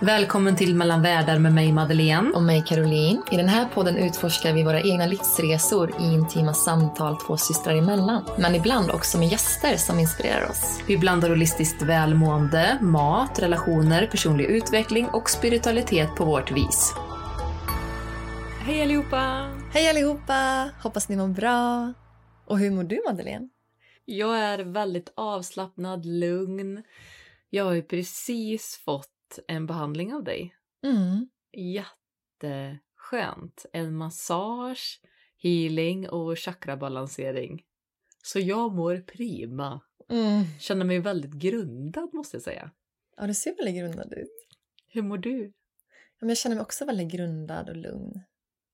Välkommen till Mellan världar med mig Madeleine. och mig Caroline. I den här podden utforskar vi våra egna livsresor i intima samtal två systrar emellan. Men ibland också med gäster som inspirerar oss. Vi blandar holistiskt välmående, mat, relationer, personlig utveckling och spiritualitet på vårt vis. Hej allihopa! Hej allihopa! Hoppas ni mår bra. Och hur mår du Madeleine? Jag är väldigt avslappnad, lugn. Jag har ju precis fått en behandling av dig. Mm. Jätteskönt. En massage, healing och chakrabalansering. Så jag mår prima. Mm. Känner mig väldigt grundad måste jag säga. Ja, du ser väldigt grundad ut. Hur mår du? Ja, jag känner mig också väldigt grundad och lugn.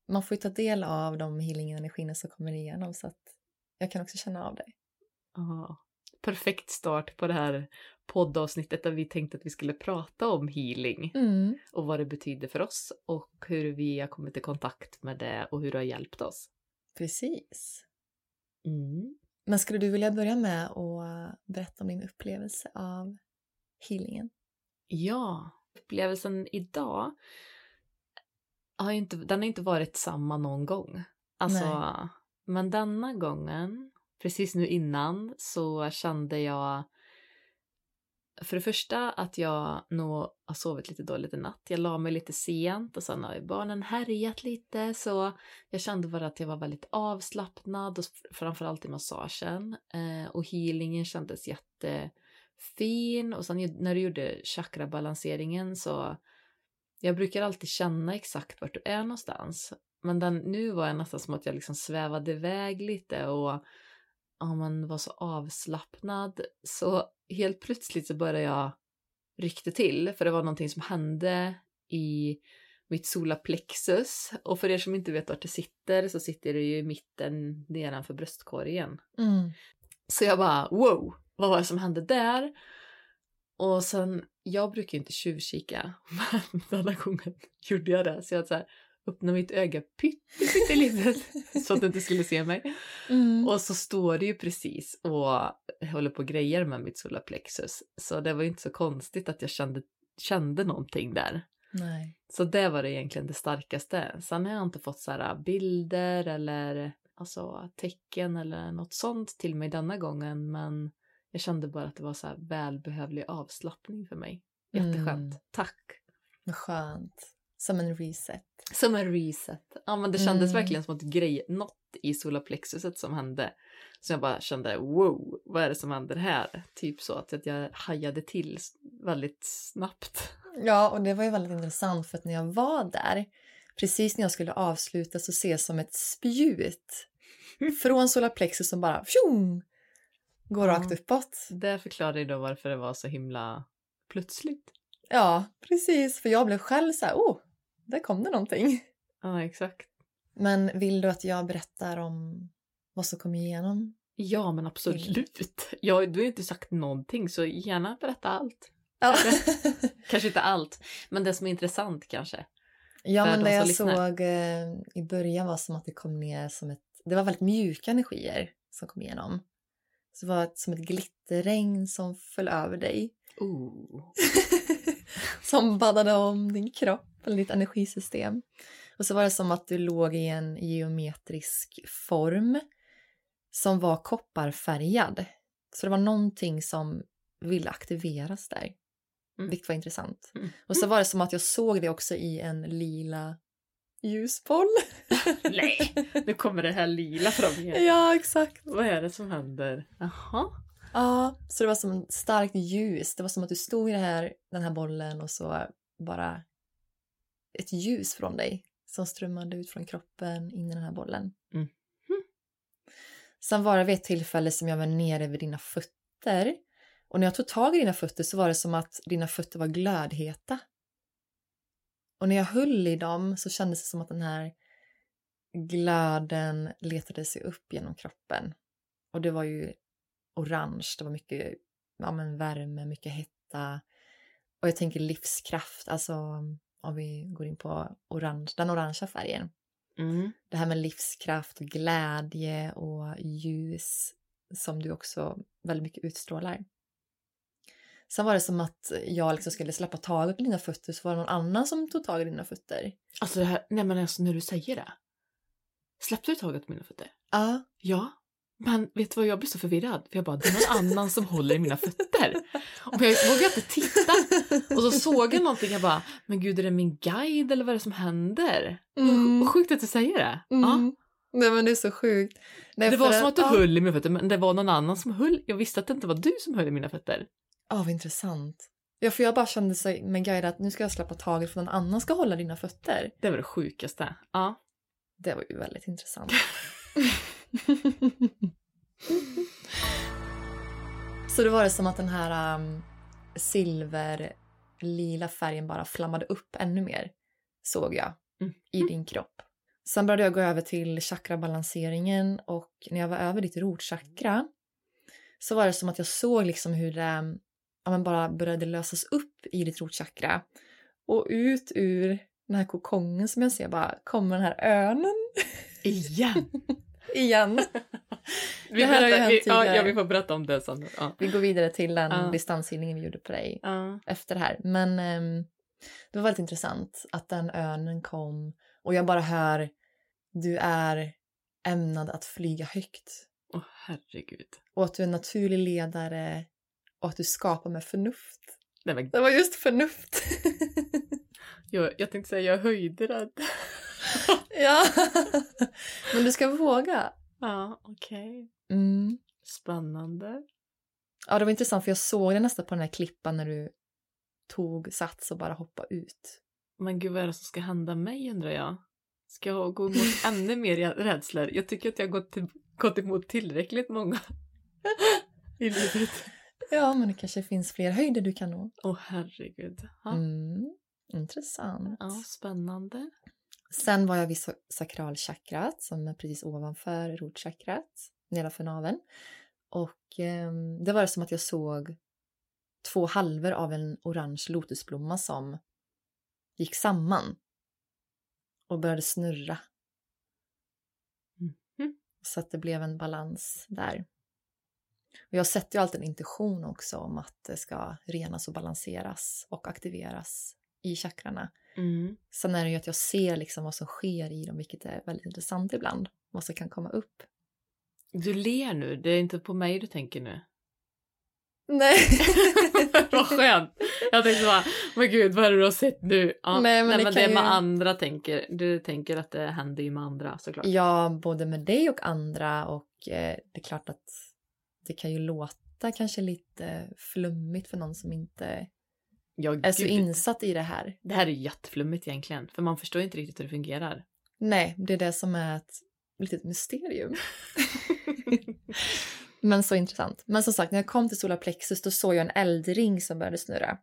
Man får ju ta del av de healing-energierna som kommer igenom så att jag kan också känna av dig. Ja, perfekt start på det här poddavsnittet där vi tänkte att vi skulle prata om healing Mm. och vad det betyder för oss och hur vi har kommit i kontakt med det och hur det har hjälpt oss. Precis. Mm. Men skulle du vilja börja med att berätta om din upplevelse av healingen? Ja, upplevelsen idag har inte, den har inte varit samma någon gång. Alltså, Nej. men denna gången, precis nu innan, så kände jag för det första att jag nog har sovit lite dåligt i natt. Jag la mig lite sent och sen har ju barnen härjat lite så jag kände bara att jag var väldigt avslappnad och framförallt i massagen. Eh, och healingen kändes jättefin och sen när du gjorde chakrabalanseringen så jag brukar alltid känna exakt vart du är någonstans. Men den, nu var jag nästan som att jag liksom svävade iväg lite och ja, men var så avslappnad. Så helt plötsligt så började jag ryckte till för det var någonting som hände i mitt solarplexus. Och för er som inte vet vart det sitter så sitter det ju i mitten nedanför bröstkorgen. Mm. Så jag bara wow, vad var det som hände där? Och sen, jag brukar ju inte tjuvkika, men denna gången gjorde jag det. Så jag så här, öppnade mitt öga pytte, pyttelitet så att du inte skulle se mig. Mm. Och så står det ju precis och håller på och grejer med mitt solarplexus. Så det var ju inte så konstigt att jag kände, kände någonting där. Nej. Så det var det egentligen det starkaste. Sen har jag inte fått så bilder eller alltså, tecken eller något sånt till mig denna gången. Men jag kände bara att det var så välbehövlig avslappning för mig. Jätteskönt. Mm. Tack. Vad skönt. Som en reset. Som en reset. Ja men det kändes Mm. verkligen som att grej, något i solarplexuset som hände. Så jag bara kände wow, vad är det som händer här? Typ så att jag hajade till väldigt snabbt. Ja, och det var ju väldigt intressant för att när jag var där, precis när jag skulle avsluta så jag som ett spjut från solarplexus som bara fjong, går Ja. rakt uppåt. Det förklarar ju då varför det var så himla plötsligt. Ja, precis. För jag blev själv så här, oh, där kom det någonting. Ja exakt. Men vill du att jag berättar om vad som kom igenom? Ja, men absolut. Ja, du har inte sagt någonting, så gärna berätta allt. Ja, Kanske inte allt, men det som är intressant kanske. ja men de det jag lyssnar. såg eh, i början var som att det kom ner som ett... Det var väldigt mjuka energier som kom igenom. Så det var som ett glitterregn som föll över dig. Ooh. som baddade om din kropp eller ditt energisystem. Och så var det som att du låg i en geometrisk form som var kopparfärgad. Så det var någonting som ville aktiveras där. Mm. Vilket var intressant. Mm. Och så var det som att jag såg det också i en lila ljusboll. Nej, nu kommer det här lila fram igen. ja, exakt. Vad är det som händer? Jaha. Ja, så det var som starkt ljus. Det var som att du stod i här, den här bollen och så bara ett ljus från dig som strömmade ut från kroppen in i den här bollen. Mhm. Sen var det vid ett tillfälle som jag var nere vid dina fötter och när jag tog tag i dina fötter så var det som att dina fötter var glödheta. Och när jag höll i dem så kändes det som att den här glöden letade sig upp genom kroppen. Och det var ju orange, det var mycket ja, men värme, mycket hetta. Och jag tänker livskraft, alltså om vi går in på orange, den orangea färgen. Mm. Det här med livskraft, och glädje och ljus som du också väldigt mycket utstrålar. Sen var det som att jag liksom skulle släppa taget på dina fötter så var det någon annan som tog tag i dina fötter. Alltså det här, nej men alltså när du säger det. Släppte du taget på mina fötter? Ja, Ja. Men vet du vad, jag blir så förvirrad. För jag bara, det är någon annan som håller i mina fötter. Och jag vågar inte titta. Och så såg jag någonting, jag bara, men gud är det min guide eller vad är det som händer? Mm. Vad sjukt att du säger det. Ja. mm. Nej men det är så sjukt. Nej, Det var som att du ja. höll i mina fötter, men det var någon annan som höll. Jag visste att det inte var du som höll i mina fötter. Ja, vad intressant. Ja, för jag bara kände sig med guide att nu ska jag släppa taget för någon annan ska hålla dina fötter. Det var det sjukaste. Ja. Det var ju väldigt intressant. Så det var det som att den här um, silverlila färgen bara flammade upp ännu mer, såg jag, Mm. i din kropp. Sen började jag gå över till chakrabalanseringen och när jag var över ditt rotchakra så var det som att jag såg liksom hur det ja, men bara började lösas upp i ditt rotchakra. Och ut ur den här kokongen som jag ser bara kommer den här örnen Igen! igen. Vi, berättar, vi, ja, tidigare. ja, vi får berätta om det sen. Ja. Vi går vidare till den Ja. distanshealingen vi gjorde på dig Ja. efter det här. Men ehm, det var väldigt intressant att den örnen kom och jag bara hör du är ämnad att flyga högt Åh herregud. och att du är en naturlig ledare och att du skapar med förnuft. Nej, men, Det var just förnuft. jag, jag tänkte säga jag är höjdrädd. ja, men du ska våga. Ja, okej. Mm. Spännande. Ja, det var intressant för jag såg det nästan på den här klippan när du tog sats och bara hoppade ut. Men gud, vad är det som ska hända mig undrar jag? Ska jag gå emot ännu mer rädslor? Jag tycker att jag har gått, till, gått emot tillräckligt många i livet. Ja, men det kanske finns fler höjder du kan nå. Åh herregud. Ja. Mm. Intressant. ja, spännande. Sen var jag vid sa- sakralchakrat som är precis ovanför rotchakrat, nedanför naveln. Och ehm, det var som att jag såg två halvor av en orange lotusblomma som gick samman och började snurra. Mhm. Så att det blev en balans där. Och jag sätter ju alltid en intention också om att det ska renas och balanseras och aktiveras i chakrarna. Mm. Sen är det ju att jag ser liksom vad som sker i dem, vilket är väldigt intressant ibland. Vad som kan komma upp. Du ler nu, det är inte på mig du tänker nu. Nej. vad skönt! Jag tänkte bara, men gud vad är det du har sett nu? Ja, Nej, men nej, det men det ju- med andra tänker, du tänker att det händer ju med andra såklart. ja, både med dig och andra och eh, det är klart att det kan ju låta kanske lite flummigt för någon som inte Ja, är så gud. insatt i det här. Det här är jätteflummigt egentligen, för man förstår inte riktigt hur det fungerar. Nej, det är det som är ett litet mysterium. Men så intressant. Men som sagt, när jag kom till solarplexus då såg jag en eldring som började snurra.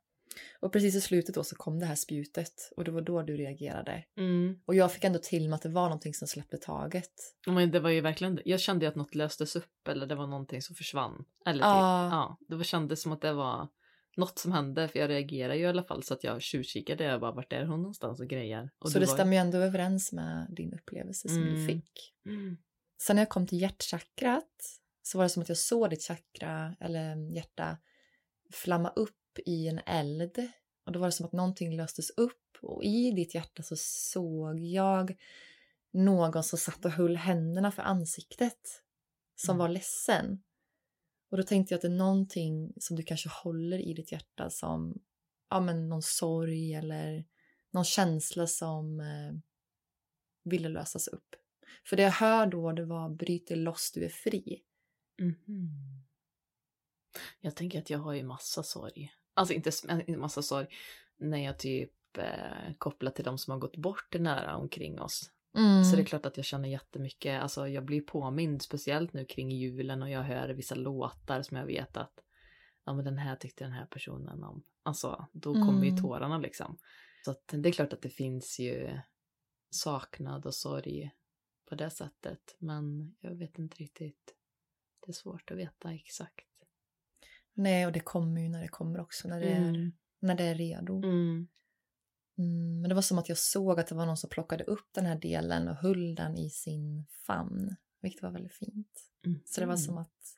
Och precis i slutet då så kom det här spjutet och det var då du reagerade. Mm. Och jag fick ändå till mig att det var någonting som släppte taget. Men det var ju verkligen. Jag kände ju att något löstes upp eller det var någonting som försvann. Eller typ, Ja. ja, det var, kändes som att det var något som hände för jag reagerade ju i alla fall så att jag tjuvkikade jag bara vart är hon någonstans och grejer. Och så det var- stämmer ju ändå överens med din upplevelse som du Mm. fick. Mm. Sen när jag kom till hjärtchakrat så var det som att jag såg ditt chakra eller hjärta flamma upp i en eld. Och då var det som att någonting löstes upp och i ditt hjärta så såg jag någon som satt och höll händerna för ansiktet som Mm. var ledsen. Och då tänkte jag att det är någonting som du kanske håller i ditt hjärta som ja, men någon sorg eller någon känsla som eh, ville lösas upp. För det jag hör då det var bryter loss, du är fri. Mhm. Jag tänker att jag har ju massa sorg. Alltså inte, inte massa sorg när jag typ eh, kopplar till de som har gått bort nära omkring oss. Mm. Så det är klart att jag känner jättemycket, alltså jag blir påmind speciellt nu kring julen och jag hör vissa låtar som jag vet att ja men den här tyckte den här personen om. Alltså då kommer ju Mm. tårarna liksom. Så att det är klart att det finns ju saknad och sorg på det sättet. Men jag vet inte riktigt. Det är svårt att veta exakt. Nej, och det kommer ju när det kommer också, när det, är, Mm. när det är redo. Mm. Mm, men det var som att jag såg att det var någon som plockade upp den här delen och höll den i sin famn, vilket var väldigt fint. Mm. Så det var som att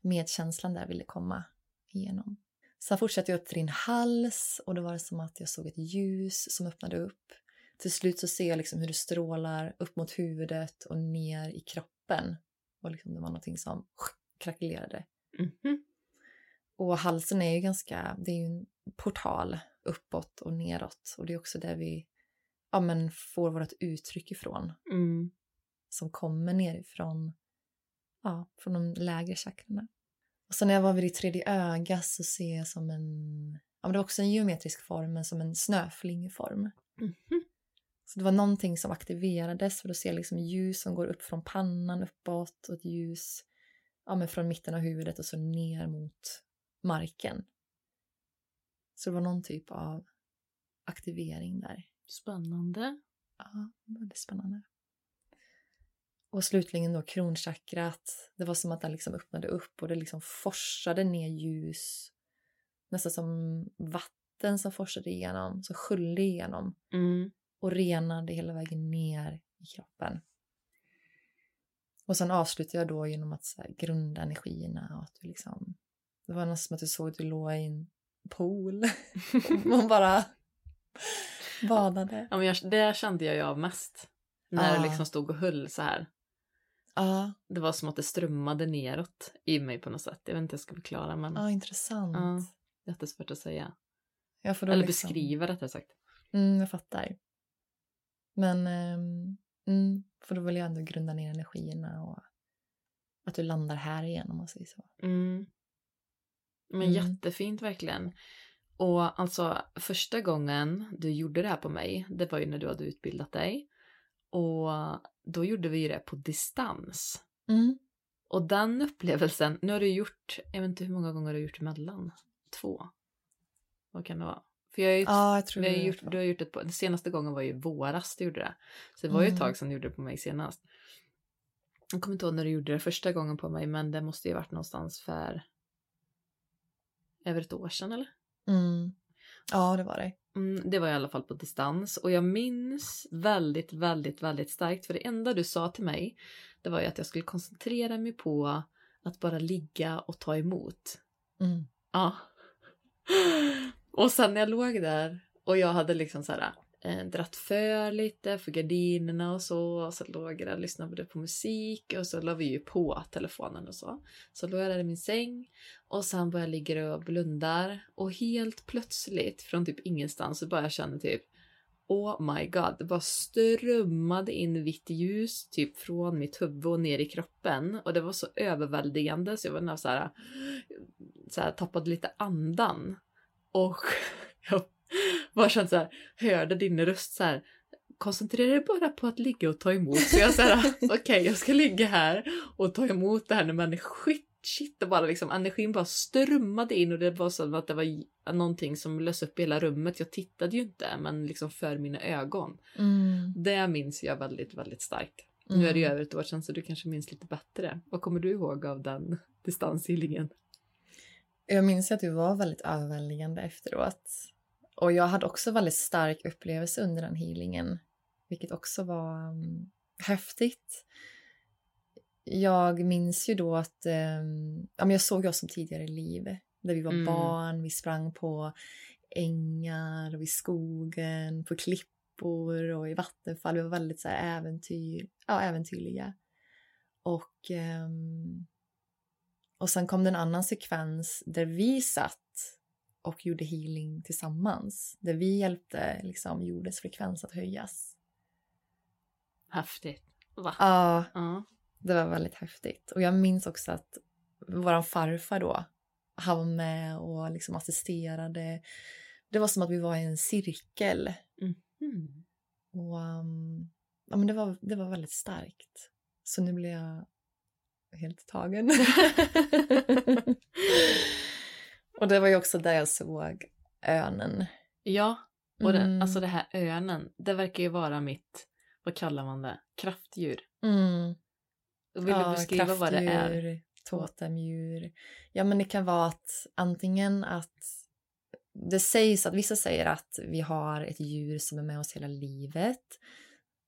medkänslan där ville komma igenom. Sen fortsatte jag upp till din hals och då var det som att jag såg ett ljus som öppnade upp. Till slut så ser jag liksom hur det strålar upp mot huvudet och ner i kroppen. Och liksom det var någonting som krackelerade. Mhm. Och halsen är ju ganska, det är ju en portal uppåt och neråt. Och det är också där vi ja, men får vårt uttryck ifrån. Mm. Som kommer nerifrån, ja, från de lägre chakrarna. Och sen när jag var vid ditt tredje öga så ser jag som en, ja men det är också en geometrisk form, men som en snöflingeform. Mhm. Så det var någonting som aktiverades för då ser jag liksom ljus som går upp från pannan uppåt och ett ljus ja, men från mitten av huvudet och så ner mot marken. Så det var någon typ av aktivering där. Spännande. Ja, väldigt spännande. Och slutligen då kronchakrat. Det var som att den liksom öppnade upp och det liksom forsade ner ljus. Nästan som vatten som forsade igenom, som sköljde igenom Mm. och renade hela vägen ner i kroppen. Och sen avslutade jag då genom att så här, grunda energierna och att du liksom... Det var nästan som att du såg att du låg i en pool. man bara badade. Ja, men jag, det kände jag ju av mest. När Ah. du liksom stod och höll så här. Ja, Det var som att det strömmade neråt i mig på något sätt. Jag vet inte hur jag ska förklara men ja intressant. Ja. jättesvårt att säga. Då Eller liksom- beskriva rättare sagt. Mm, jag fattar. Men um, mm, för då vill jag ändå grunda ner energierna och att du landar här igen om man säger så. Mm. Men Mm. jättefint verkligen. Och alltså första gången du gjorde det här på mig, det var ju när du hade utbildat dig. Och då gjorde vi det på distans. Mm. Och den upplevelsen, nu har du gjort, jag vet inte hur många gånger du har gjort emellan? Två? Vad kan det vara? För jag har ju, Ja, jag tror vi har gjort, du har gjort det på, den senaste gången var ju våras du gjorde det. Så det var ju ett Mm. tag sedan du gjorde det på mig senast. Jag kommer inte ihåg när du gjorde det första gången på mig, men det måste ju varit någonstans för över ett år sedan eller? Mm. Ja, det var det. Mm, det var i alla fall på distans och jag minns väldigt, väldigt, väldigt starkt för det enda du sa till mig det var ju att jag skulle koncentrera mig på att bara ligga och ta emot. Mm. Ja. Och sen när jag låg där och jag hade liksom så här eh, dratt för lite för gardinerna och så och så låg jag där och lyssnade på musik och så la vi ju på telefonen och så. Så låg jag där i min säng och sen bara ligger och blundar och helt plötsligt från typ ingenstans så bara jag känner typ Oh my god, det bara strömmade in vitt ljus typ från mitt huvud och ner i kroppen och det var så överväldigande så jag var nästan så här, så här tappade lite andan och jag bara kände så här, hörde din röst så här koncentrera dig bara på att ligga och ta emot. Så jag så här, okej jag ska ligga här och ta emot det här när man är skit shit och bara liksom energin bara strömmade in och det var som att det var någonting som lös upp hela rummet. Jag tittade ju inte men liksom för mina ögon. Mm. Det minns jag väldigt, väldigt starkt. Nu är det ju Mm. över ett år sedan så du kanske minns lite bättre. Vad kommer du ihåg av den distanshealingen? Jag minns att du var väldigt överväldigande efteråt. Och jag hade också väldigt stark upplevelse under den healingen. Vilket också var um, häftigt. Jag minns ju då att um, ja, men jag såg oss som tidigare liv. Där vi var Mm. barn, vi sprang på ängar, och i skogen, på klippor och i vattenfall. Vi var väldigt så här, äventyr, ja, äventyrliga. Och ehm, och sen kom det en annan sekvens där vi satt och gjorde healing tillsammans. Där vi hjälpte liksom, jordens frekvens att höjas. Häftigt. Va? Ja, Ja. det var väldigt häftigt. Och jag minns också att vår farfar då, han var med och liksom assisterade. Det var som att vi var i en cirkel. Mm. Och um, ja, men det, var, det var väldigt starkt. Så nu blir jag helt tagen. och det var ju också där jag såg örnen. Ja, och det, Mm. alltså det här örnen, det verkar ju vara mitt, vad kallar man det, kraftdjur. Mm. Vill du beskriva vad det är? Totemdjur. Ja men det kan vara att antingen att det sägs att vissa säger att vi har ett djur som är med oss hela livet.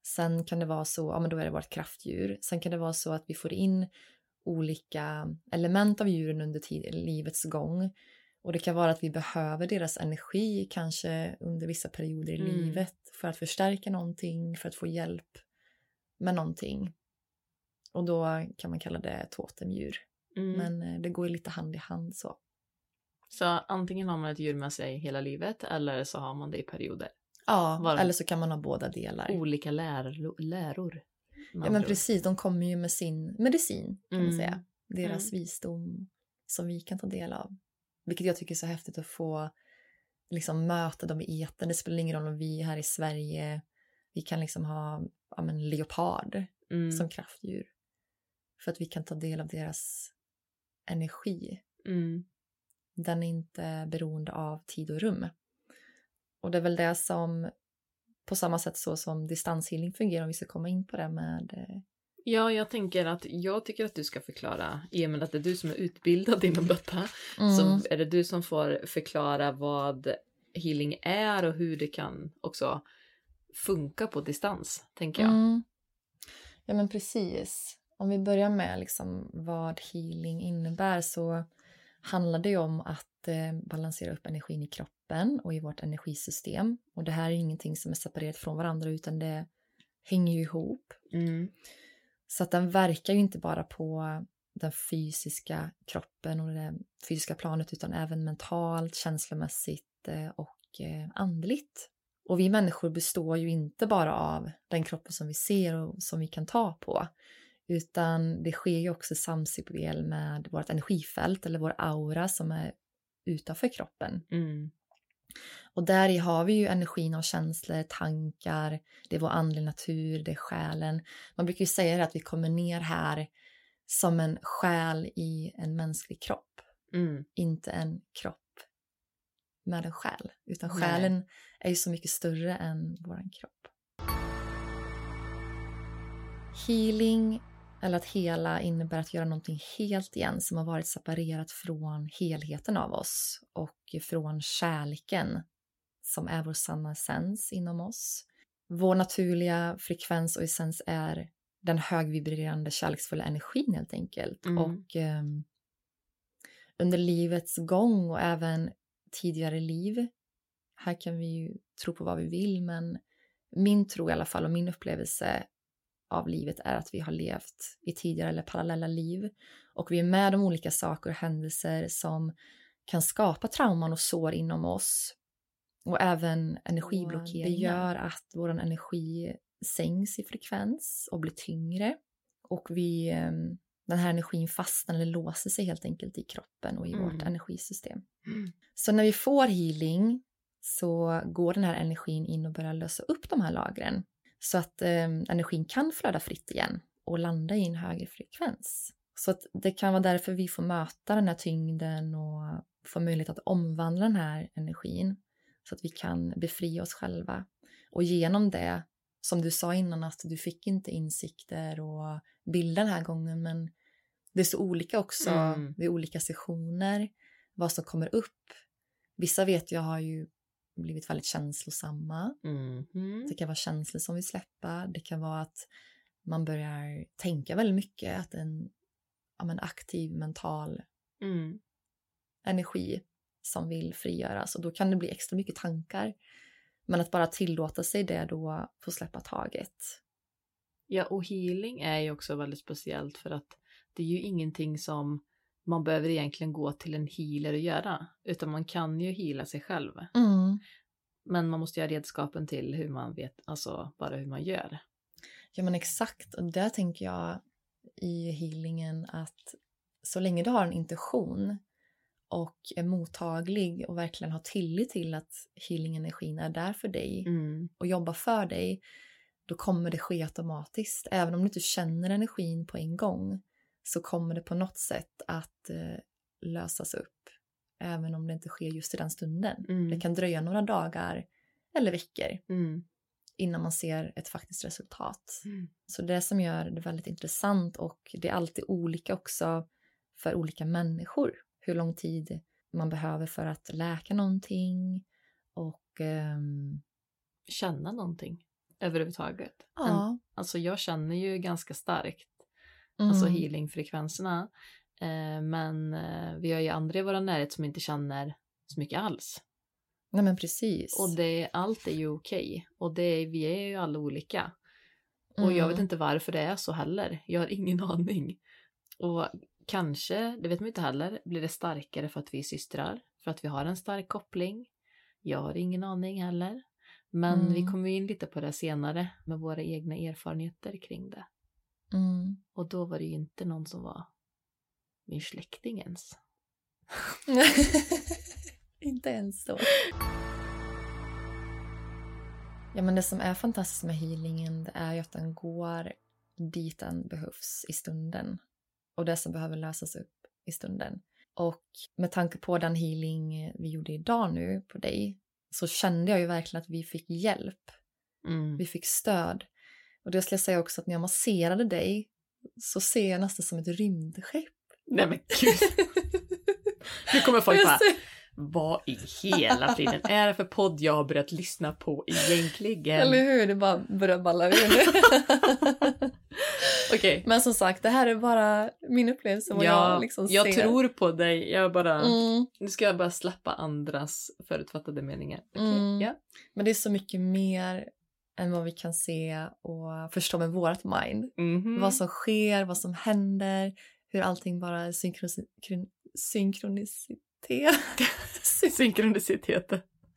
Sen kan det vara så, ja men då är det vårt kraftdjur. Sen kan det vara så att vi får in olika element av djuren under tid, livets gång. Och det kan vara att vi behöver deras energi kanske under vissa perioder i Mm. livet för att förstärka någonting, för att få hjälp med någonting. Och då kan man kalla det totemdjur. Mm. Men eh, det går ju lite hand i hand så. Så antingen har man ett djur med sig hela livet eller så har man det i perioder. Ja, Var- eller så kan man ha båda delar. Olika lär, läror. Ja men ord. precis, de kommer ju med sin medicin kan man Mm. säga. Deras visdom som vi kan ta del av. Vilket jag tycker är så häftigt att få liksom möta dem i etern. Det spelar ingen roll om vi är här i Sverige, vi kan liksom ha ja, men, leopard Mm. som kraftdjur. För att vi kan ta del av deras energi. Mm. Den är inte beroende av tid och rum. Och det är väl det som på samma sätt så som distanshealing fungerar om vi ska komma in på det med eh, Ja, jag tänker att jag tycker att du ska förklara, i och med att det är du som är utbildad inom detta, Mm. så är det du som får förklara vad healing är och hur det kan också funka på distans, tänker jag. Mm. Ja men precis. Om vi börjar med liksom vad healing innebär så handlar det ju om att eh, balansera upp energin i kroppen och i vårt energisystem. Och det här är ingenting som är separerat från varandra utan det hänger ju ihop. Mm. Så att den verkar ju inte bara på den fysiska kroppen och det fysiska planet utan även mentalt, känslomässigt eh, och eh, andligt. Och vi människor består ju inte bara av den kroppen som vi ser och som vi kan ta på. Utan det sker ju också samspel med vårt energifält eller vår aura som är utanför kroppen. Mm. Och där i har vi ju energin av känslor, tankar, det är vår andliga natur, det är själen. Man brukar ju säga att vi kommer ner här som en själ i en mänsklig kropp, Mm. inte en kropp med en själ. Utan Nej. själen är ju så mycket större än vår kropp. Healing, eller att hela, innebär att göra någonting helt igen som har varit separerat från helheten av oss och från kärleken som är vår sanna essens inom oss. Vår naturliga frekvens och essens är den högvibrerande kärleksfulla energin helt enkelt. Mm. Och ehm, under livets gång och även tidigare liv, här kan vi ju tro på vad vi vill men min tro i alla fall och min upplevelse av livet är att vi har levt i tidigare eller parallella liv och vi är med om olika saker och händelser som kan skapa trauman och sår inom oss och även energiblockeringar. Det gör att vår energi sänks i frekvens och blir tyngre och vi, eh, den här energin fastnar eller låser sig helt enkelt i kroppen och i Mm. vårt energisystem. Mm. Så när vi får healing så går den här energin in och börjar lösa upp de här lagren så att eh, energin kan flöda fritt igen och landa i en högre frekvens. Så att det kan vara därför vi får möta den här tyngden och få möjlighet att omvandla den här energin så att vi kan befria oss själva. Och genom det, som du sa innan att du fick inte insikter och bilder den här gången men det är så olika också Mm. vid olika sessioner vad som kommer upp. Vissa vet jag har ju blivit väldigt känslosamma. Mhm. Det kan vara känslor som vill släppa. Det kan vara att man börjar tänka väldigt mycket. Att en ja, men aktiv mental Mm. energi som vill frigöras. Och då kan det bli extra mycket tankar. Men att bara tillåta sig det då, få släppa taget. Ja, och healing är ju också väldigt speciellt för att det är ju ingenting som man behöver egentligen gå till en healer och göra, utan man kan ju heala sig själv. Men man måste ju ha redskapen till hur man vet, alltså bara hur man gör. Ja men exakt, och där tänker jag i healingen att så länge du har en intention och är mottaglig och verkligen har tillit till att healing-energin är där för dig Mm. och jobbar för dig, då kommer det ske automatiskt. Även om du inte känner energin på en gång så kommer det på något sätt att eh, lösas upp. Även om det inte sker just i den stunden. Mm. Det kan dröja några dagar eller veckor Mm. innan man ser ett faktiskt resultat. Mm. Så det som gör det väldigt intressant och det är alltid olika också för olika människor. Hur lång tid man behöver för att läka någonting och ehm, Känna någonting överhuvudtaget. En, ja. alltså jag känner ju ganska starkt, Mm. alltså healingfrekvenserna. Eh, men eh, vi har ju andra i vår närhet som inte känner så mycket alls. Nej men precis. Och det, allt är ju okej. Och det, vi är ju alla olika. Och jag vet Mm. inte varför det är så heller. Jag har ingen aning. Och kanske, det vet man inte heller, blir det starkare för att vi är systrar. För att vi har en stark koppling. Jag har ingen aning heller. Men Mm. vi kommer in lite på det senare med våra egna erfarenheter kring det. Mm. Och då var det ju inte någon som var min släkting ens. inte ens då. Ja men det som är fantastiskt med healingen det är ju att den går dit den behövs i stunden. Och det som behöver lösas upp i stunden. Och med tanke på den healing vi gjorde idag nu på dig så kände jag ju verkligen att vi fick hjälp. Mm. Vi fick stöd. Och det skulle jag säga också att när jag masserade dig så ser jag nästan som ett rymdskepp. Nej men gud. Nu kommer folk bara, vad i hela friden är det för podd jag har börjat lyssna på egentligen? Eller hur? Det bara börjar balla ur nu. Okej. Men som sagt, det här är bara min upplevelse Ja, jag liksom jag ser. tror på dig. Jag bara, Mm, nu ska jag bara släppa andras förutfattade meningar. Okej, Mm. Ja. men det är så mycket mer än vad vi kan se och förstå med vårt mind. Mhm. Vad som sker, vad som händer, hur allting bara är synkronis- kryn- synkronicitet. Synkronicitet.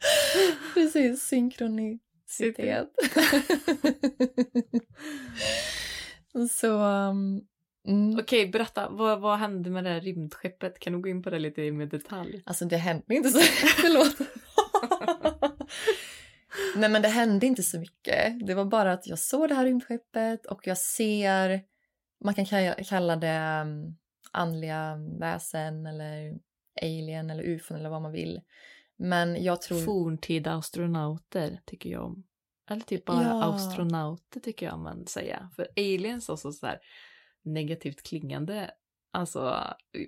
Precis, synkronicitet. så, um, mm. Okej, berätta. Vad, vad hände med det här rymdskeppet? Kan du gå in på det lite mer detalj? Alltså det hände inte så Förlåt. Nej men det hände inte så mycket. Det var bara att jag såg det här rymdskeppet och jag ser, man kan ka- kalla det um, andliga väsen eller alien eller ufon eller vad man vill. Men jag tror... Forntida astronauter tycker jag om. Eller typ bara Ja. astronauter tycker jag man säger. För aliens är så här negativt klingande. Alltså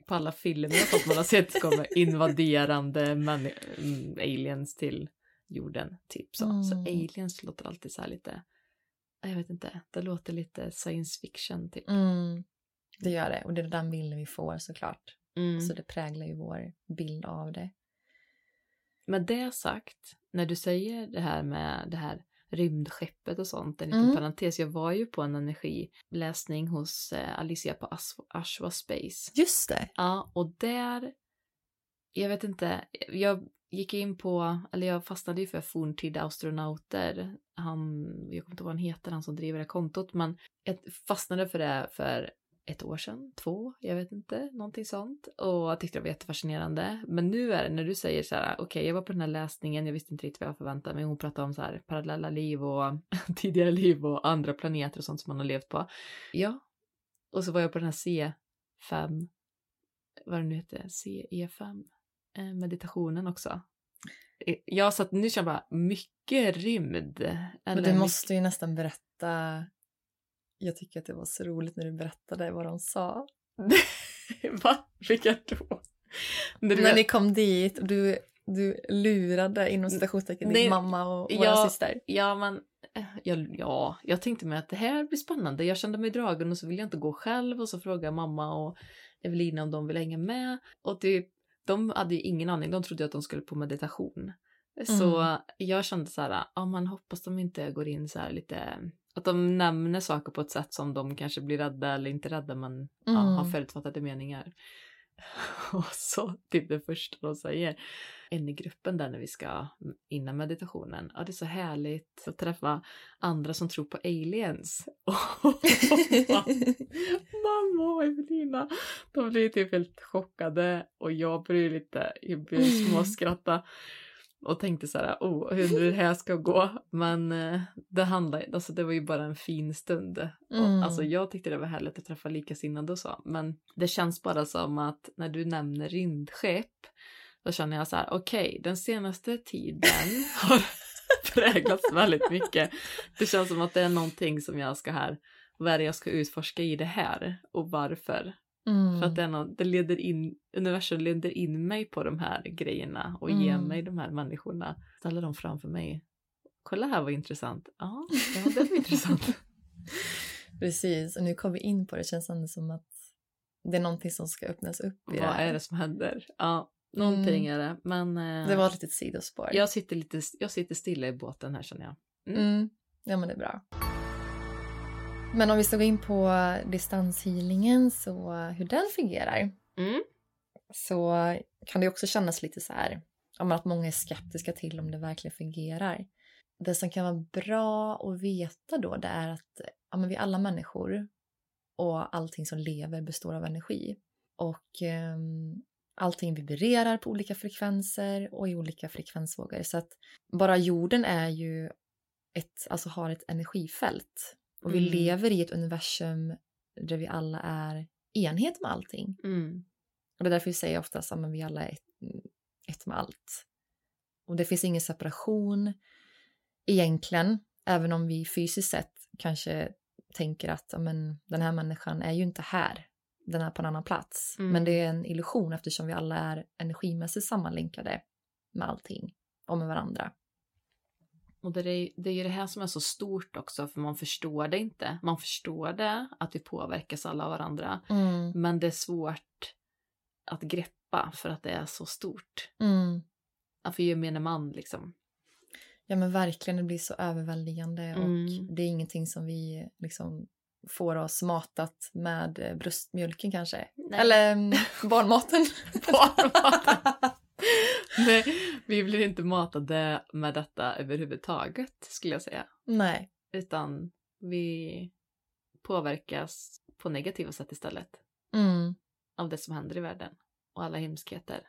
på alla filmer sånt man har sett kommer invaderande mm, aliens till jorden. Typ så. Så Mm. aliens låter alltid så här lite, jag vet inte, det låter lite science fiction typ. Mm, det gör det och det är den bilden vi får såklart. Mm. Så det präglar ju vår bild av det. Med det sagt, när du säger det här med det här rymdskeppet och sånt, en liten Mm. parentes, jag var ju på en energiläsning hos eh, Alicia på As- Ashwa Space. Just det. Ja, och där, jag vet inte, jag gick in på, eller jag fastnade ju för forntida astronauter. Han, jag kommer inte ihåg vad han heter, han som driver det här kontot, men jag fastnade för det för ett år sedan, två, jag vet inte, någonting sånt. Och jag tyckte det var jättefascinerande. Men nu är det när du säger så här, okej, jag var på den här läsningen, jag visste inte riktigt vad jag förväntade mig. Hon pratade om så här parallella liv och tidigare liv och andra planeter och sånt som man har levt på. Ja, och så var jag på den här C5, vad det nu heter, CE5, meditationen också. Eh, Jag satt nu känner jag bara mycket rymd. Men Eller du måste ju nästan berätta. Jag tycker att det var så roligt när du berättade vad de sa. mycket... Va? Vilka då? När du När ni kom dit och du, du lurade inom citationstecken din mamma och ja, syster. Ja, men eh, ja, ja, jag tänkte mig att det här blir spännande. Jag kände mig dragen och så ville jag inte gå själv och så frågade mamma och Evelina om de ville hänga med. Och typ, de hade ju ingen aning, de trodde att de skulle på meditation. Så Mm. jag kände så här, ja man hoppas de inte går in så här lite, att de nämner saker på ett sätt som de kanske blir rädda eller inte rädda men ja, Mm. har förutfattade meningar. Och så typ det första de säger, en i gruppen där när vi ska innan meditationen, ja det är så härligt att träffa andra som tror på aliens. Mamma och Evelina, de blir typ helt chockade och jag blir lite, jag blir småskratta och tänkte så här, oh, hur det här ska gå. Men eh, det handlar, alltså det var ju bara en fin stund. Mm. Och, alltså jag tyckte det var härligt att träffa likasinnade och så. Men det känns bara som att när du nämner rymdskepp, då känner jag så här, okej, den senaste tiden har präglats väldigt mycket. Det känns som att det är någonting som jag ska här, vad är det jag ska utforska i det här och varför? Mm. För att det, är något, det leder in, universum leder in mig på de här grejerna och ger Mm. mig de här människorna. Ställer dem framför mig. Kolla här vad intressant. Ja, ja det var intressant. Precis, och nu kom vi in på det. Det känns ändå som att det är någonting som ska öppnas upp i vad det här. är det som händer? Ja, någonting är det. Men eh, Det var ett litet sidospår. jag, sitter lite, jag sitter stilla i båten här känner jag. Mm. Mm. Ja, men det är bra. Men om vi ska gå in på distanshealingen, så hur den fungerar, Mm. så kan det också kännas lite så här, att många är skeptiska till om det verkligen fungerar. Det som kan vara bra att veta då, det är att ja, vi alla människor och allting som lever består av energi. Och ehm, allting vibrerar på olika frekvenser och i olika frekvensvågor. Så att bara jorden är ju ett, alltså har ett energifält. Och vi Mm. lever i ett universum där vi alla är enhet med allting. Mm. Och det är därför vi säger oftast att vi alla är ett, ett med allt. Och det finns ingen separation egentligen, även om vi fysiskt sett kanske tänker att ja, men, den här människan är ju inte här, den är på en annan plats. Mm. Men det är en illusion eftersom vi alla är energimässigt sammanlänkade med allting och med varandra. Och det är, det är ju det här som är så stort också, för man förstår det inte. Man förstår det, att vi påverkas alla av varandra. Mm. Men det är svårt att greppa för att det är så stort. Mm. Ja, För gemene man liksom. Ja men verkligen, det blir så överväldigande Mm. och det är ingenting som vi liksom får oss matat med eh, bröstmjölken kanske. Nej. Eller mm, barnmaten. Barnmaten. Nej, vi blir inte matade med detta överhuvudtaget skulle jag säga. Nej, Utan vi påverkas på negativa sätt istället mm, av det som händer i världen och alla hemskheter.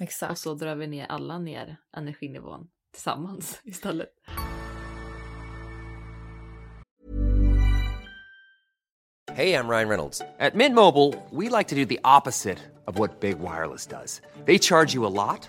exakt. Och så drar vi ner alla ner energinivån tillsammans istället. Hey, I'm Ryan Reynolds. At Mint Mobile, we like to do the opposite of what Big Wireless does. They charge you a lot,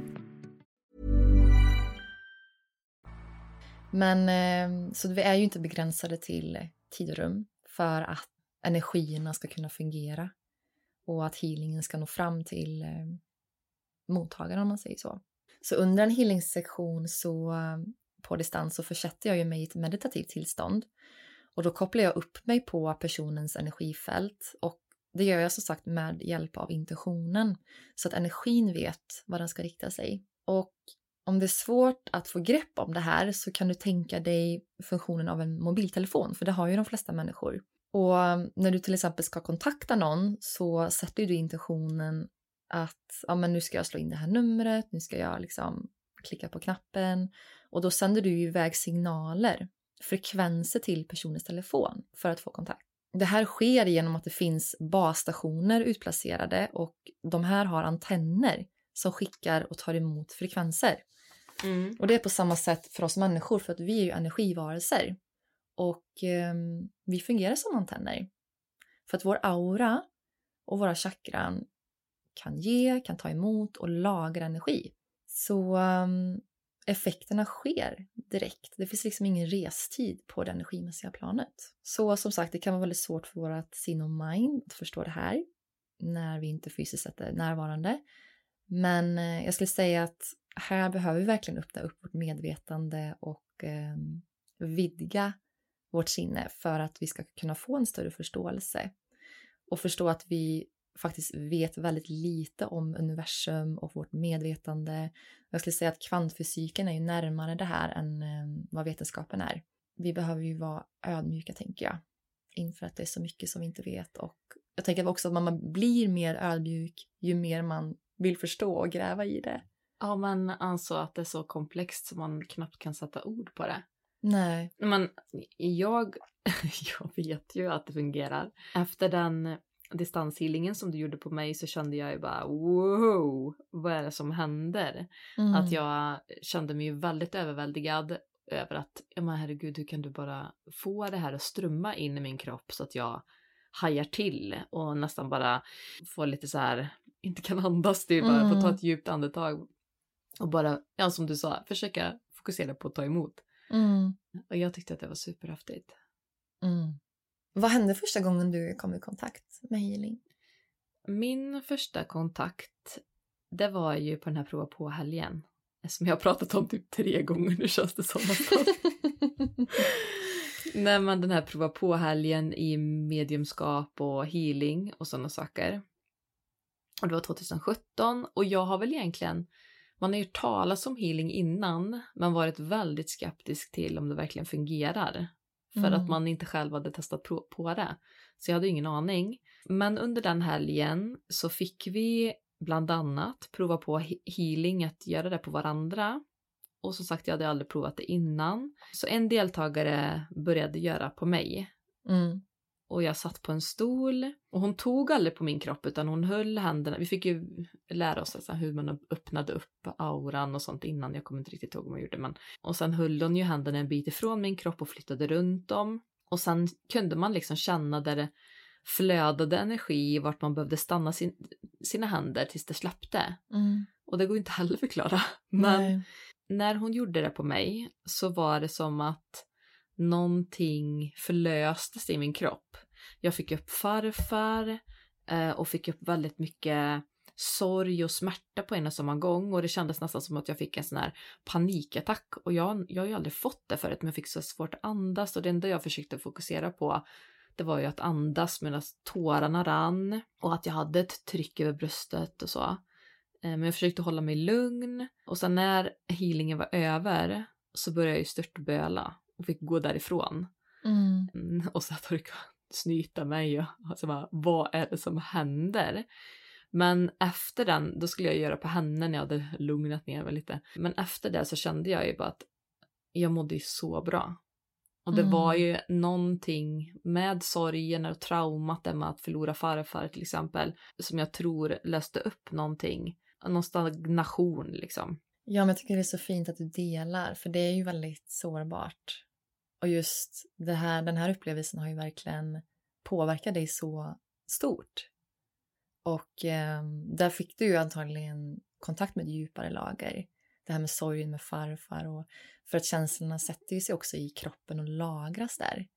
Men eh, så vi är ju inte begränsade till tid och rum för att energierna ska kunna fungera och att healingen ska nå fram till eh, mottagaren om man säger så. Så under en healingsektion så eh, på distans så försätter jag ju mig i ett meditativt tillstånd. Och då kopplar jag upp mig på personens energifält och det gör jag som sagt med hjälp av intentionen så att energin vet vad den ska rikta sig. Och om det är svårt att få grepp om det här så kan du tänka dig funktionen av en mobiltelefon, för det har ju de flesta människor. Och um, när du till exempel ska kontakta någon så sätter du intentionen att ja, men nu ska jag slå in det här numret, nu ska jag liksom klicka på knappen och då sänder du ju iväg signaler, frekvenser till personens telefon för att få kontakt. Det här sker genom att det finns basstationer utplacerade och de här har antenner som skickar och tar emot frekvenser. Mm. Och det är på samma sätt för oss människor för att vi är ju energivarelser. Och eh, vi fungerar som antenner. För att vår aura och våra chakran kan ge, kan ta emot och lagra energi. Så um, effekterna sker direkt. Det finns liksom ingen restid på det energimässiga planet. Så som sagt, det kan vara väldigt svårt för vårt sinne och mind att förstå det här när vi inte fysiskt sett är närvarande. Men eh, jag skulle säga att här behöver vi verkligen öppna upp vårt medvetande och eh, vidga vårt sinne för att vi ska kunna få en större förståelse och förstå att vi faktiskt vet väldigt lite om universum och vårt medvetande. Jag skulle säga att kvantfysiken är ju närmare det här än ehm, vad vetenskapen är. Vi behöver ju vara ödmjuka tänker jag inför att det är så mycket som vi inte vet och jag tänker också att man blir mer ödmjuk ju mer man vill förstå och gräva i det. Ja, men alltså att det är så komplext som man knappt kan sätta ord på det. Nej. Men jag, jag vet ju att det fungerar. Efter den distanshealingen som du gjorde på mig så kände jag ju bara wow, vad är det som händer? Mm. Att jag kände mig väldigt överväldigad över att, ja men herregud, hur kan du bara få det här att strömma in i min kropp så att jag hajar till och nästan bara får lite så här, inte kan andas, det är bara mm. få ta ett djupt andetag och bara, ja som du sa, försöka fokusera på att ta emot. Mm. Och jag tyckte att det var superhäftigt. Mm. Vad hände första gången du kom i kontakt med healing? Min första kontakt, det var ju på den här prova på-helgen. Som jag har pratat om typ tre gånger nu känns det som. Nej men den här prova på-helgen i mediumskap och healing och sådana saker. Och det var 2017 och jag har väl egentligen, man har ju talat om healing innan men varit väldigt skeptisk till om det verkligen fungerar. För mm. att man inte själv hade testat på det. Så jag hade ingen aning. Men under den helgen så fick vi bland annat prova på healing, att göra det på varandra. Och som sagt, jag hade aldrig provat det innan. Så en deltagare började göra på mig. Mm och jag satt på en stol och hon tog aldrig på min kropp utan hon höll händerna. Vi fick ju lära oss alltså hur man öppnade upp auran och sånt innan. Jag kommer inte riktigt ihåg vad man gjorde men. Och sen höll hon ju händerna en bit ifrån min kropp och flyttade runt dem. Och sen kunde man liksom känna där det flödade energi vart man behövde stanna sin, sina händer tills det släppte. Mm. Och det går inte heller att förklara. Men Nej. när hon gjorde det på mig så var det som att någonting förlöstes i min kropp. Jag fick upp farfar eh, och fick upp väldigt mycket sorg och smärta på en och samma gång. Och det kändes nästan som att jag fick en sån här panikattack. Och jag, jag har ju aldrig fått det förut men jag fick så svårt att andas. Och det enda jag försökte fokusera på det var ju att andas medan tårarna rann. Och att jag hade ett tryck över bröstet och så. Eh, men jag försökte hålla mig lugn. Och sen när healingen var över så började jag ju störtböla och fick gå därifrån. Mm. mm och så att jag snyta mig och alltså bara, vad är det som händer? Men efter den, då skulle jag göra på henne när jag hade lugnat ner mig lite. Men efter det så kände jag ju bara att jag mådde ju så bra. Och det mm. var ju någonting med sorgen och traumat med att förlora farfar till exempel som jag tror löste upp någonting. Någon stagnation liksom. Ja, men jag tycker det är så fint att du delar för det är ju väldigt sårbart. Och just det här, den här upplevelsen har ju verkligen påverkat dig så stort. Och eh, där fick du ju antagligen kontakt med djupare lager. Det här med sorgen med farfar och för att känslorna sätter sig också i kroppen och lagras där.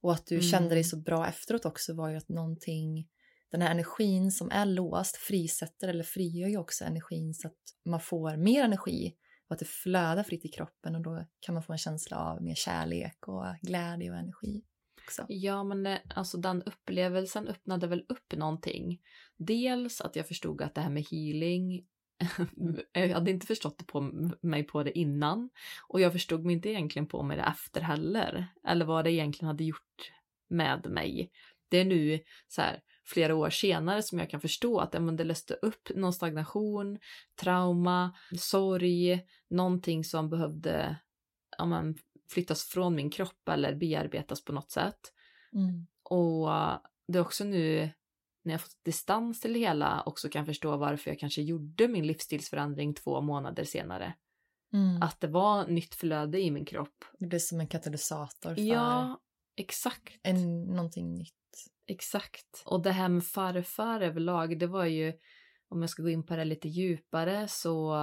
Och att du mm. kände dig så bra efteråt också var ju att någonting den här energin som är låst frisätter eller frigör ju också energin så att man får mer energi och att det flödar fritt i kroppen och då kan man få en känsla av mer kärlek och glädje och energi. Också. Ja, men eh, alltså den upplevelsen öppnade väl upp någonting. Dels att jag förstod att det här med healing jag hade inte förstått det på mig på det innan och jag förstod mig inte egentligen på mig det efter heller eller vad det egentligen hade gjort med mig. Det är nu så här flera år senare som jag kan förstå att men det löste upp någon stagnation, trauma, sorg, någonting som behövde ja, men, flyttas från min kropp eller bearbetas på något sätt. Mm. Och det är också nu när jag fått distans till det hela också kan förstå varför jag kanske gjorde min livsstilsförändring två månader senare. Mm. Att det var nytt flöde i min kropp. Det blir som en katalysator för Ja, exakt. en, någonting nytt. Exakt. Och det här med farfar överlag, det var ju, om jag ska gå in på det lite djupare, så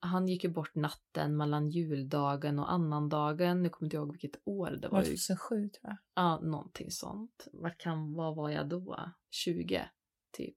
han gick ju bort natten mellan juldagen och annandagen. Nu kommer inte ihåg vilket år det var. Var det ju. 2007 tror jag? Ja, någonting sånt. Vad, kan, vad var jag då? 20, typ.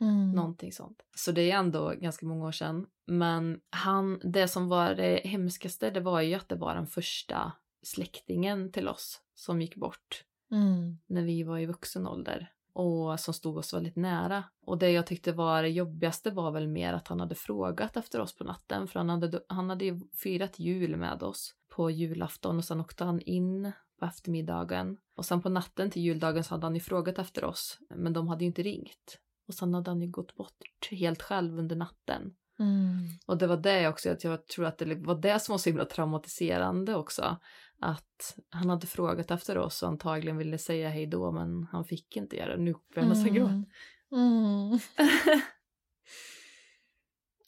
Mm. Någonting sånt. Så det är ändå ganska många år sedan. Men han, det som var det hemskaste, det var ju att det var den första släktingen till oss som gick bort Mm. när vi var i vuxen ålder och som stod oss väldigt nära. Och det jag tyckte var det jobbigaste var väl mer att han hade frågat efter oss på natten för han hade, han hade ju firat jul med oss på julafton och sen åkte han in på eftermiddagen och sen på natten till juldagen så hade han ju frågat efter oss men de hade ju inte ringt. Och sen hade han ju gått bort helt själv under natten. Mm. Och det var det också, att jag tror att det var det som var så himla traumatiserande också. Att han hade frågat efter oss och antagligen ville säga hej då men han fick inte göra det. Nu börjar jag nästan gråta. Mm.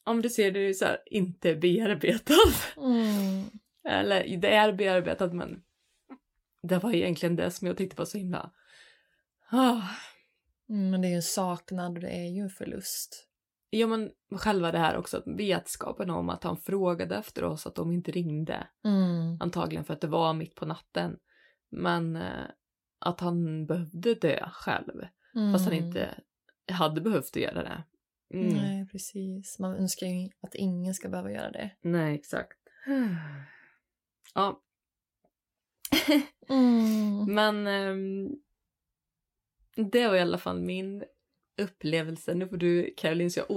Om du ser det är så här, inte bearbetat. Mm. Eller det är bearbetat men det var egentligen det som jag tyckte var så himla... Ah. Mm, Men det är ju en saknad och det är ju en förlust. Ja men själva det här också, vetskapen om att han frågade efter oss, att de inte ringde. Mm. Antagligen för att det var mitt på natten. Men eh, att han behövde dö själv. Fast han Mm. inte hade behövt göra det. Mm. Nej. Nej, precis. Man önskar ju att ingen ska behöva göra det. exakt. Ja, Mm. men ehm, det var i alla fall min upplevelse. Nu får du, Caroline, så jag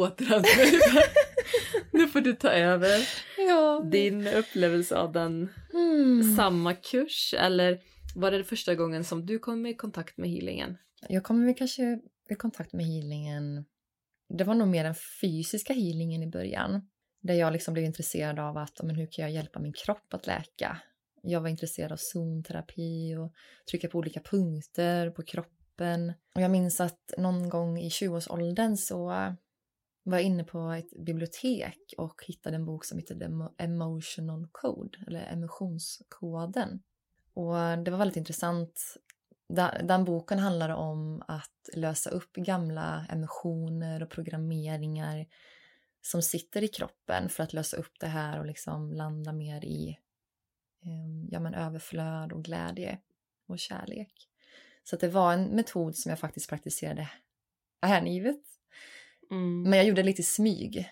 mig. Nu får du ta över Ja. din upplevelse av den Mm. samma kurs. Eller var det första gången som du kom i kontakt med healingen? Jag väl kanske i kontakt med healingen. Det var nog mer den fysiska healingen i början. Där jag liksom blev intresserad av att men hur kan jag hjälpa min kropp att läka. Jag var intresserad av zonterapi och trycka på olika punkter på kroppen. Och jag minns att någon gång i 20-årsåldern så var jag inne på ett bibliotek och hittade en bok som hette Emotional Code, eller emotionskoden. Och det var väldigt intressant Den boken handlar om att lösa upp gamla emotioner och programmeringar som sitter i kroppen för att lösa upp det här och liksom landa mer i eh, ja, men överflöd och glädje och kärlek. Så det var en metod som jag faktiskt praktiserade hängivet. Mm. Men jag gjorde det lite i smyg.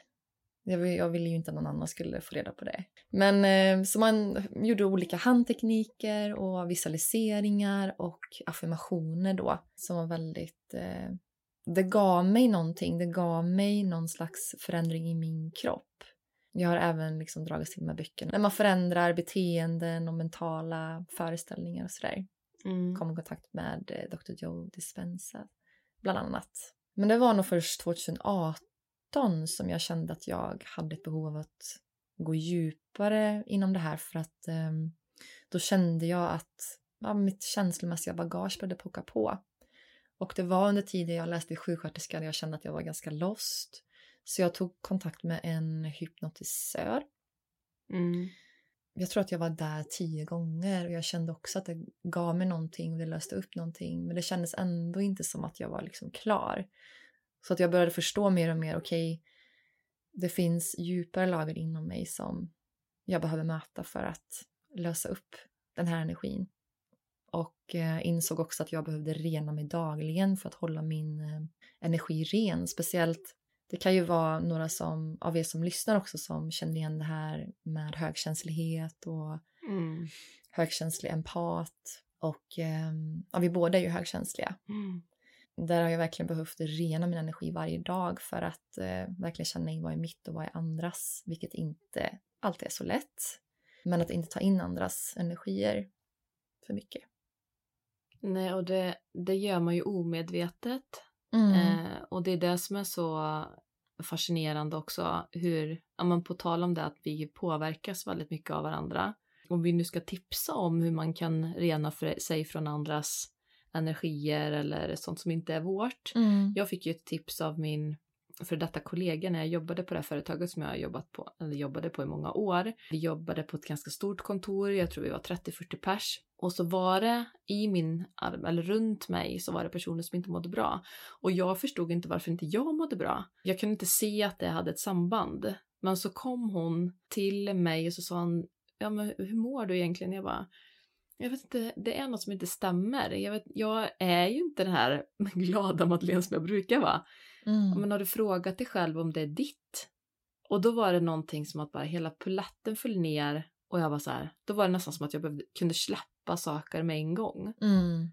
Jag, jag ville ju inte att någon annan skulle få reda på det. Men eh, så man gjorde olika handtekniker och visualiseringar och affirmationer då som var väldigt... Eh, det gav mig någonting. Det gav mig någon slags förändring i min kropp. Jag har även liksom dragits till de här böckerna. När man förändrar beteenden och mentala föreställningar och sådär Mm. kom i kontakt med eh, Dr. Joe Dispenza, bland annat. Men det var nog först 2018 som jag kände att jag hade ett behov av att gå djupare inom det här för att ehm, då kände jag att ja, mitt känslomässiga bagage började pocka på. Och det var under tiden jag läste sjuksköterska där jag kände att jag var ganska lost. Så jag tog kontakt med en hypnotisör Mm jag tror att jag var där tio gånger och jag kände också att det gav mig någonting och det löste upp någonting. Men det kändes ändå inte som att jag var liksom klar. Så att jag började förstå mer och mer, okej, det finns djupare lager inom mig som jag behöver möta för att lösa upp den här energin. och eh, insåg också att jag behövde rena mig dagligen för att hålla min eh, energi ren. Speciellt, det kan ju vara några som, av er som lyssnar också som känner igen det här med högkänslighet och Mm. högkänslig empat. Och eh, ja, vi båda är ju högkänsliga. Mm. Där har jag verkligen behövt rena min energi varje dag för att eh, verkligen känna in vad är mitt och vad är andras, vilket inte alltid är så lätt. Men att inte ta in andras energier för mycket. Nej, och det, det gör man ju omedvetet. Mm. Eh, och det är det som är så fascinerande också, hur, ja men på tal om det att vi påverkas väldigt mycket av varandra. Om vi nu ska tipsa om hur man kan rena för, sig från andras energier eller sånt som inte är vårt. Mm. Jag fick ju ett tips av min för detta kollega när jag jobbade på det här företaget som jag har jobbat på, eller jobbade på i många år. Vi jobbade på ett ganska stort kontor, jag tror vi var 30-40 pers. Och så var det i min arm, eller runt mig, så var det personer som inte mådde bra. Och jag förstod inte varför inte jag mådde bra. Jag kunde inte se att det hade ett samband. Men så kom hon till mig och så sa hon, ja men hur mår du egentligen? Jag bara, jag vet inte, det är något som inte stämmer. Jag, vet, jag är ju inte den här glada Madeleine som jag brukar vara. Mm. Men har du frågat dig själv om det är ditt? Och då var det någonting som att bara hela puletten föll ner och jag var så här, då var det nästan som att jag behövde, kunde släppa saker med en gång. Mm.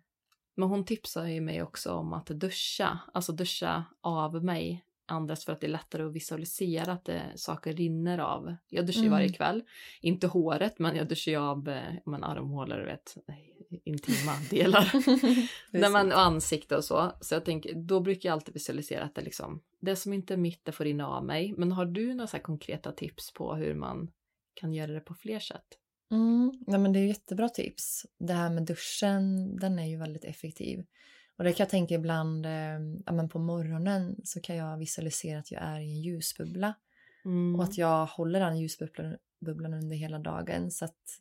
Men hon tipsade ju mig också om att duscha, alltså duscha av mig andras för att det är lättare att visualisera att det, saker rinner av. Jag duschar ju Mm. varje kväll, inte håret men jag duschar ju av eh, men armhålor, du vet, intima delar. Nej, men, och ansikte och så. Så jag tänker, då brukar jag alltid visualisera att det liksom, det som inte är mitt, det får rinna av mig. Men har du några konkreta tips på hur man kan göra det på fler sätt? Mm. Nej, men det är jättebra tips. Det här med duschen, den är ju väldigt effektiv. Och det kan jag tänka ibland, eh, ja, men på morgonen så kan jag visualisera att jag är i en ljusbubbla. Mm. Och att jag håller den ljusbubblan bubblan under hela dagen så att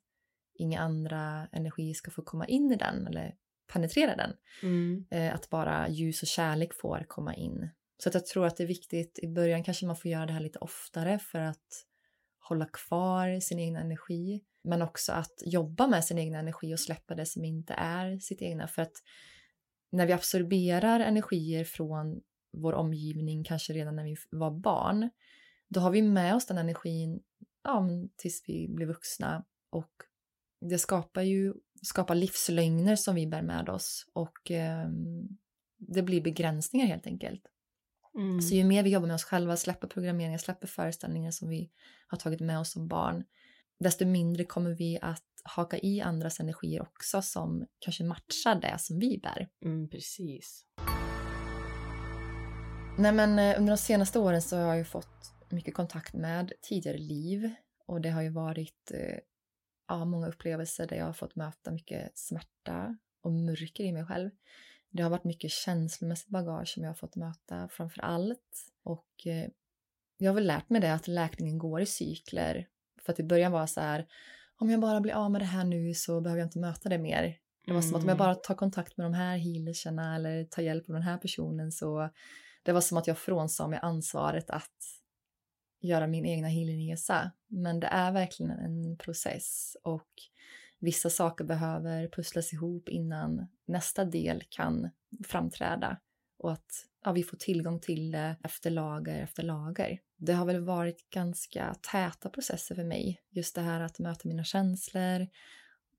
inga andra energier ska få komma in i den eller penetrera den. Mm. Eh, att bara ljus och kärlek får komma in. Så att jag tror att det är viktigt, i början kanske man får göra det här lite oftare för att hålla kvar sin egen energi. Men också att jobba med sin egen energi och släppa det som inte är sitt egna. För att när vi absorberar energier från vår omgivning, kanske redan när vi var barn, då har vi med oss den energin ja, tills vi blir vuxna. Och det skapar ju skapar livslögner som vi bär med oss och eh, det blir begränsningar helt enkelt. Mm. Så ju mer vi jobbar med oss själva, släpper programmeringar, släpper föreställningar som vi har tagit med oss som barn, desto mindre kommer vi att haka i andras energier också som kanske matchar det som vi bär. Mm, precis. Nej men eh, under de senaste åren så har jag ju fått mycket kontakt med tidigare liv och det har ju varit eh, ja, många upplevelser där jag har fått möta mycket smärta och mörker i mig själv. Det har varit mycket känslomässigt bagage som jag har fått möta framför allt och eh, jag har väl lärt mig det att läkningen går i cykler för att i början var så här om jag bara blir av med det här nu så behöver jag inte möta det mer. Det var som att om jag bara tar kontakt med de här healerserna eller tar hjälp av den här personen så det var som att jag frånsade mig ansvaret att göra min egna healingresa. Men det är verkligen en process och vissa saker behöver pusslas ihop innan nästa del kan framträda och att ja, vi får tillgång till det efter lager efter lager. Det har väl varit ganska täta processer för mig. Just det här att möta mina känslor,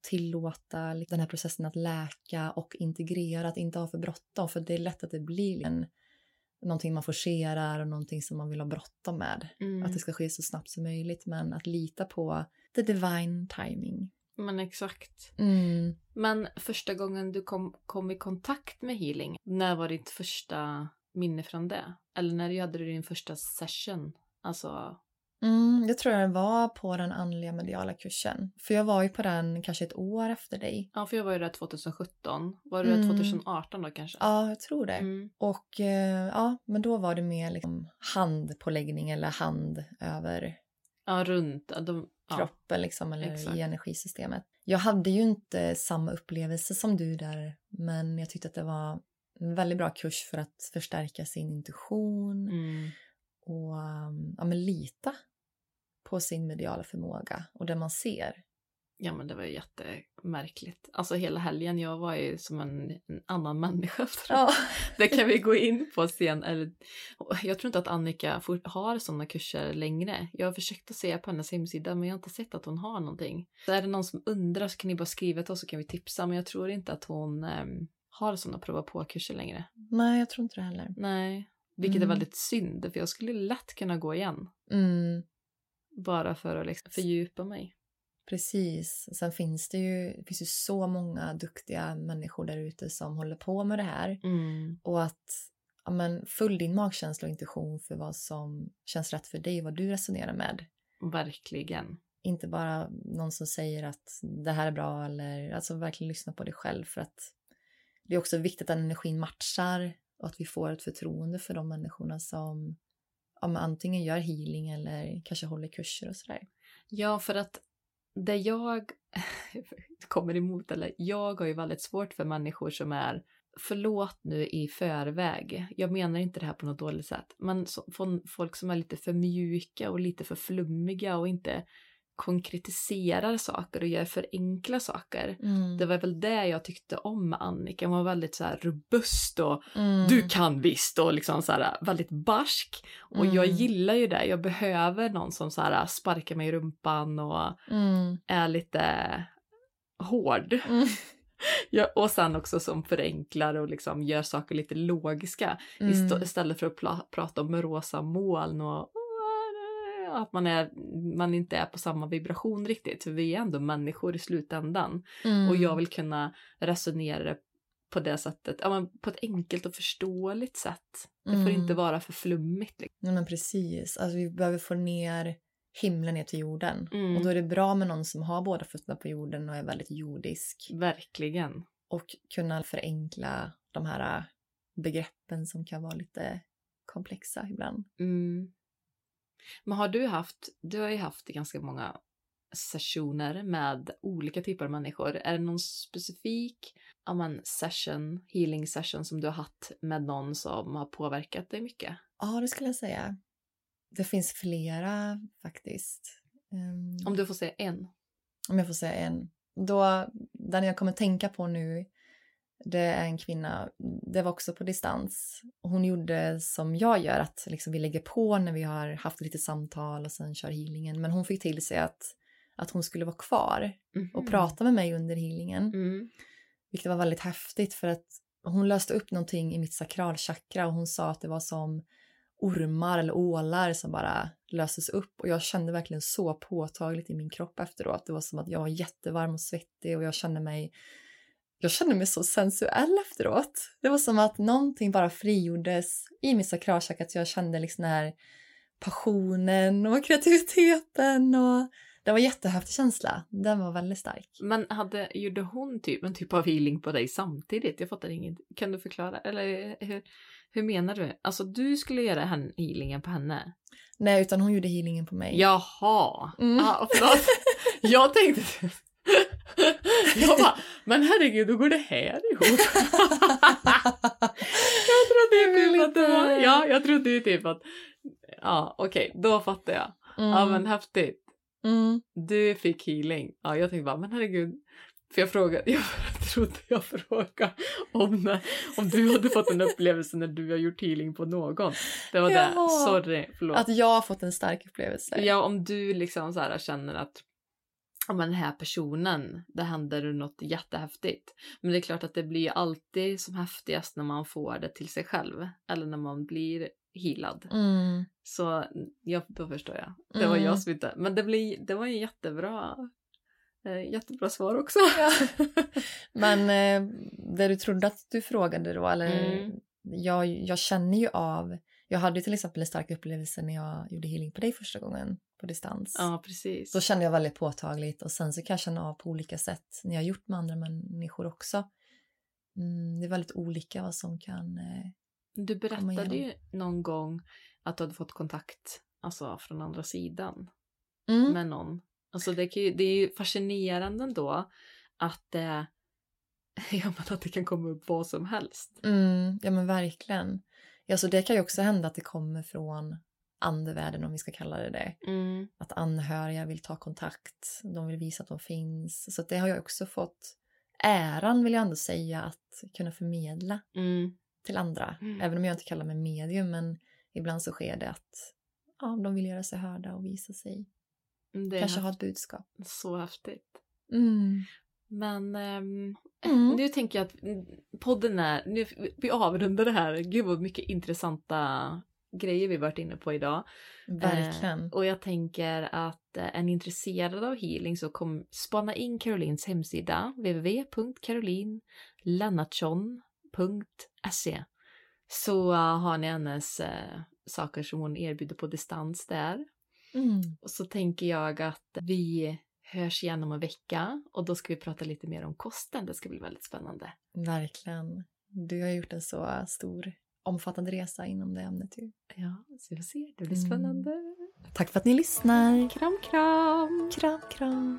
tillåta den här processen att läka och integrera, att inte ha för bråttom för det är lätt att det blir en någonting man forcerar och någonting som man vill ha bråttom med. Mm. Att det ska ske så snabbt som möjligt men att lita på the divine timing. Men exakt. Mm. Men första gången du kom, kom i kontakt med healing, när var ditt första minne från det? Eller när hade du din första session? Alltså, Mm, jag tror det var på den andliga mediala kursen. För jag var ju på den kanske ett år efter dig. ja för jag var ju där 2017. Var du där Mm. 2018 då kanske? Ja, jag tror det. Mm. Och eh, ja, men då var det mer liksom handpåläggning eller hand över Ja, runt. De, ja. kroppen liksom, eller exakt. i energisystemet. Jag hade ju inte samma upplevelse som du där, men jag tyckte att det var en väldigt bra kurs för att förstärka sin intuition Mm. och ja, men lita på sin mediala förmåga och det man ser. Ja men det var ju jättemärkligt. Alltså hela helgen, jag var ju som en, en annan människa. Ja. Det kan vi gå in på sen. Eller, jag tror inte att Annika har sådana kurser längre. Jag har försökt att se på hennes hemsida men jag har inte sett att hon har någonting. Så är det någon som undrar så kan ni bara skriva till oss så kan vi tipsa. Men jag tror inte att hon äm, har sådana prova på-kurser längre. Nej, jag tror inte det heller. Nej, vilket är Mm. väldigt synd för jag skulle lätt kunna gå igen. Mm, Bara för att liksom fördjupa mig. precis. Sen finns det ju, det finns ju så många duktiga människor där ute som håller på med det här. Mm. Och att ja, men, följ din magkänsla och intuition för vad som känns rätt för dig, vad du resonerar med. Verkligen. Inte bara någon som säger att det här är bra eller alltså verkligen lyssna på dig själv för att det är också viktigt att energin matchar och att vi får ett förtroende för de människorna som ja, men antingen gör healing eller kanske håller kurser och sådär. Ja, för att det jag kommer emot, eller jag har ju väldigt svårt för människor som är Förlåt nu i förväg, jag menar inte det här på något dåligt sätt, men så, folk som är lite för mjuka och lite för flummiga och inte konkretiserar saker och gör för enkla saker. Mm. Det var väl det jag tyckte om med Annika, hon var väldigt så robust och Mm. du kan visst och liksom så här väldigt barsk. Och jag Mm. gillar ju det, jag behöver någon som så här sparkar mig i rumpan och Mm. är lite hård. Mm. Ja, och sen också som förenklar och liksom gör saker lite logiska Mm. Ist- istället för att prata om rosa moln och att man, är, man inte är på samma vibration riktigt. För vi är ändå människor i slutändan. Mm. Och jag vill kunna resonera på det sättet, ja, men på ett enkelt och förståeligt sätt. Det får Mm. inte vara för flummigt. Liksom. Nej men precis, alltså vi behöver få ner himlen ner till jorden. Mm. Och då är det bra med någon som har båda fötterna på jorden och är väldigt jordisk. Verkligen. Och kunna förenkla de här begreppen som kan vara lite komplexa ibland. Mm. Men har du haft, du har ju haft ganska många sessioner med olika typer av människor. Är det någon specifik ja, men, session, healing session som du har haft med någon som har påverkat dig mycket? Ja, det skulle jag säga. Det finns flera faktiskt. Ehm, Om du får säga en. om jag får säga en. Då, den jag kommer tänka på nu, det är en kvinna, det var också på distans. Hon gjorde som jag gör, att liksom vi lägger på när vi har haft lite samtal och sen kör healingen. Men hon fick till sig att, att hon skulle vara kvar och Mhm. prata med mig under healingen. Mm. Vilket var väldigt häftigt för att hon löste upp någonting i mitt sakralchakra och hon sa att det var som ormar eller ålar som bara löses upp och jag kände verkligen så påtagligt i min kropp efteråt. Det var som att jag var jättevarm och svettig och jag kände mig jag kände mig så sensuell efteråt. Det var som att någonting bara frigjordes i mitt sakralchakra att jag kände liksom den här passionen och kreativiteten och det var en jättehäftig känsla. Den var väldigt stark. Men hade, gjorde hon typ en typ av healing på dig samtidigt? Jag fattar inget. Kan du förklara? Eller hur, hur menar du? Alltså du skulle göra hen, healingen på henne? Nej, utan hon gjorde healingen på mig. Jaha! Mm. Ah, förlåt. Jag tänkte... Jag bara, men herregud, då går det här ihop. jag trodde ju typ att det var... Ja, jag trodde ju typ att... Ja, okej, då fattar jag. Mm. Ja, men häftigt. Mm. Du fick healing. Ja, jag tänkte bara, men herregud. För jag frågade, jag trodde jag frågade om, när, om du hade fått en upplevelse när du har gjort healing på någon. Det var det. Jaha. Sorry, förlåt. Att jag har fått en stark upplevelse. Ja, om du liksom så här känner att men den här personen, det händer något jättehäftigt. Men det är klart att det blir alltid som häftigast när man får det till sig själv. Eller när man blir healad. Mm. Så ja, då förstår jag. Det var Mm. jag som inte... Men det, blir, det var en jättebra, eh, jättebra svar också. Ja. Men eh, det du trodde att du frågade då, eller Mm. jag, jag känner ju av, jag hade till exempel en stark upplevelse när jag gjorde healing på dig första gången på distans. ja, precis. Då kände jag väldigt påtagligt och sen så kan jag känna av på olika sätt när jag har gjort med andra människor också. Mm, det är väldigt olika vad som kan... Eh, Du berättade ju någon gång att du hade fått kontakt alltså, från andra sidan. mm. med någon. Alltså det, ju, det är ju fascinerande ändå att det, ja, men att det kan komma upp vad som helst. Mm, ja men verkligen. Ja, så det kan ju också hända att det kommer från andevärlden om vi ska kalla det det. Mm. Att anhöriga vill ta kontakt, de vill visa att de finns. Så det har jag också fått äran vill jag ändå säga att kunna förmedla Mm. till andra. Mm. Även om jag inte kallar mig medium men ibland så sker det att ja, de vill göra sig hörda och visa sig. Det är Kanske ha ett budskap. så häftigt. Men ehm, Mm. nu tänker jag att podden är, nu, vi avrundar det här, gud vad mycket intressanta grejer vi varit inne på idag. Verkligen. Eh, och jag tänker att eh, ni intresserade av healing så kom spana in Carolines hemsida www.carolinlennartsson.se så eh, har ni hennes eh, saker som hon erbjuder på distans där. Mm. Och så tänker jag att vi hörs igen om en vecka och då ska vi prata lite mer om kosten. Det ska bli väldigt spännande. Verkligen. Du har gjort en så stor, omfattande resa inom det ämnet ju. Ja, så vi får se. Det blir Mm. spännande. Tack för att ni lyssnar. Kram, kram! Kram, kram.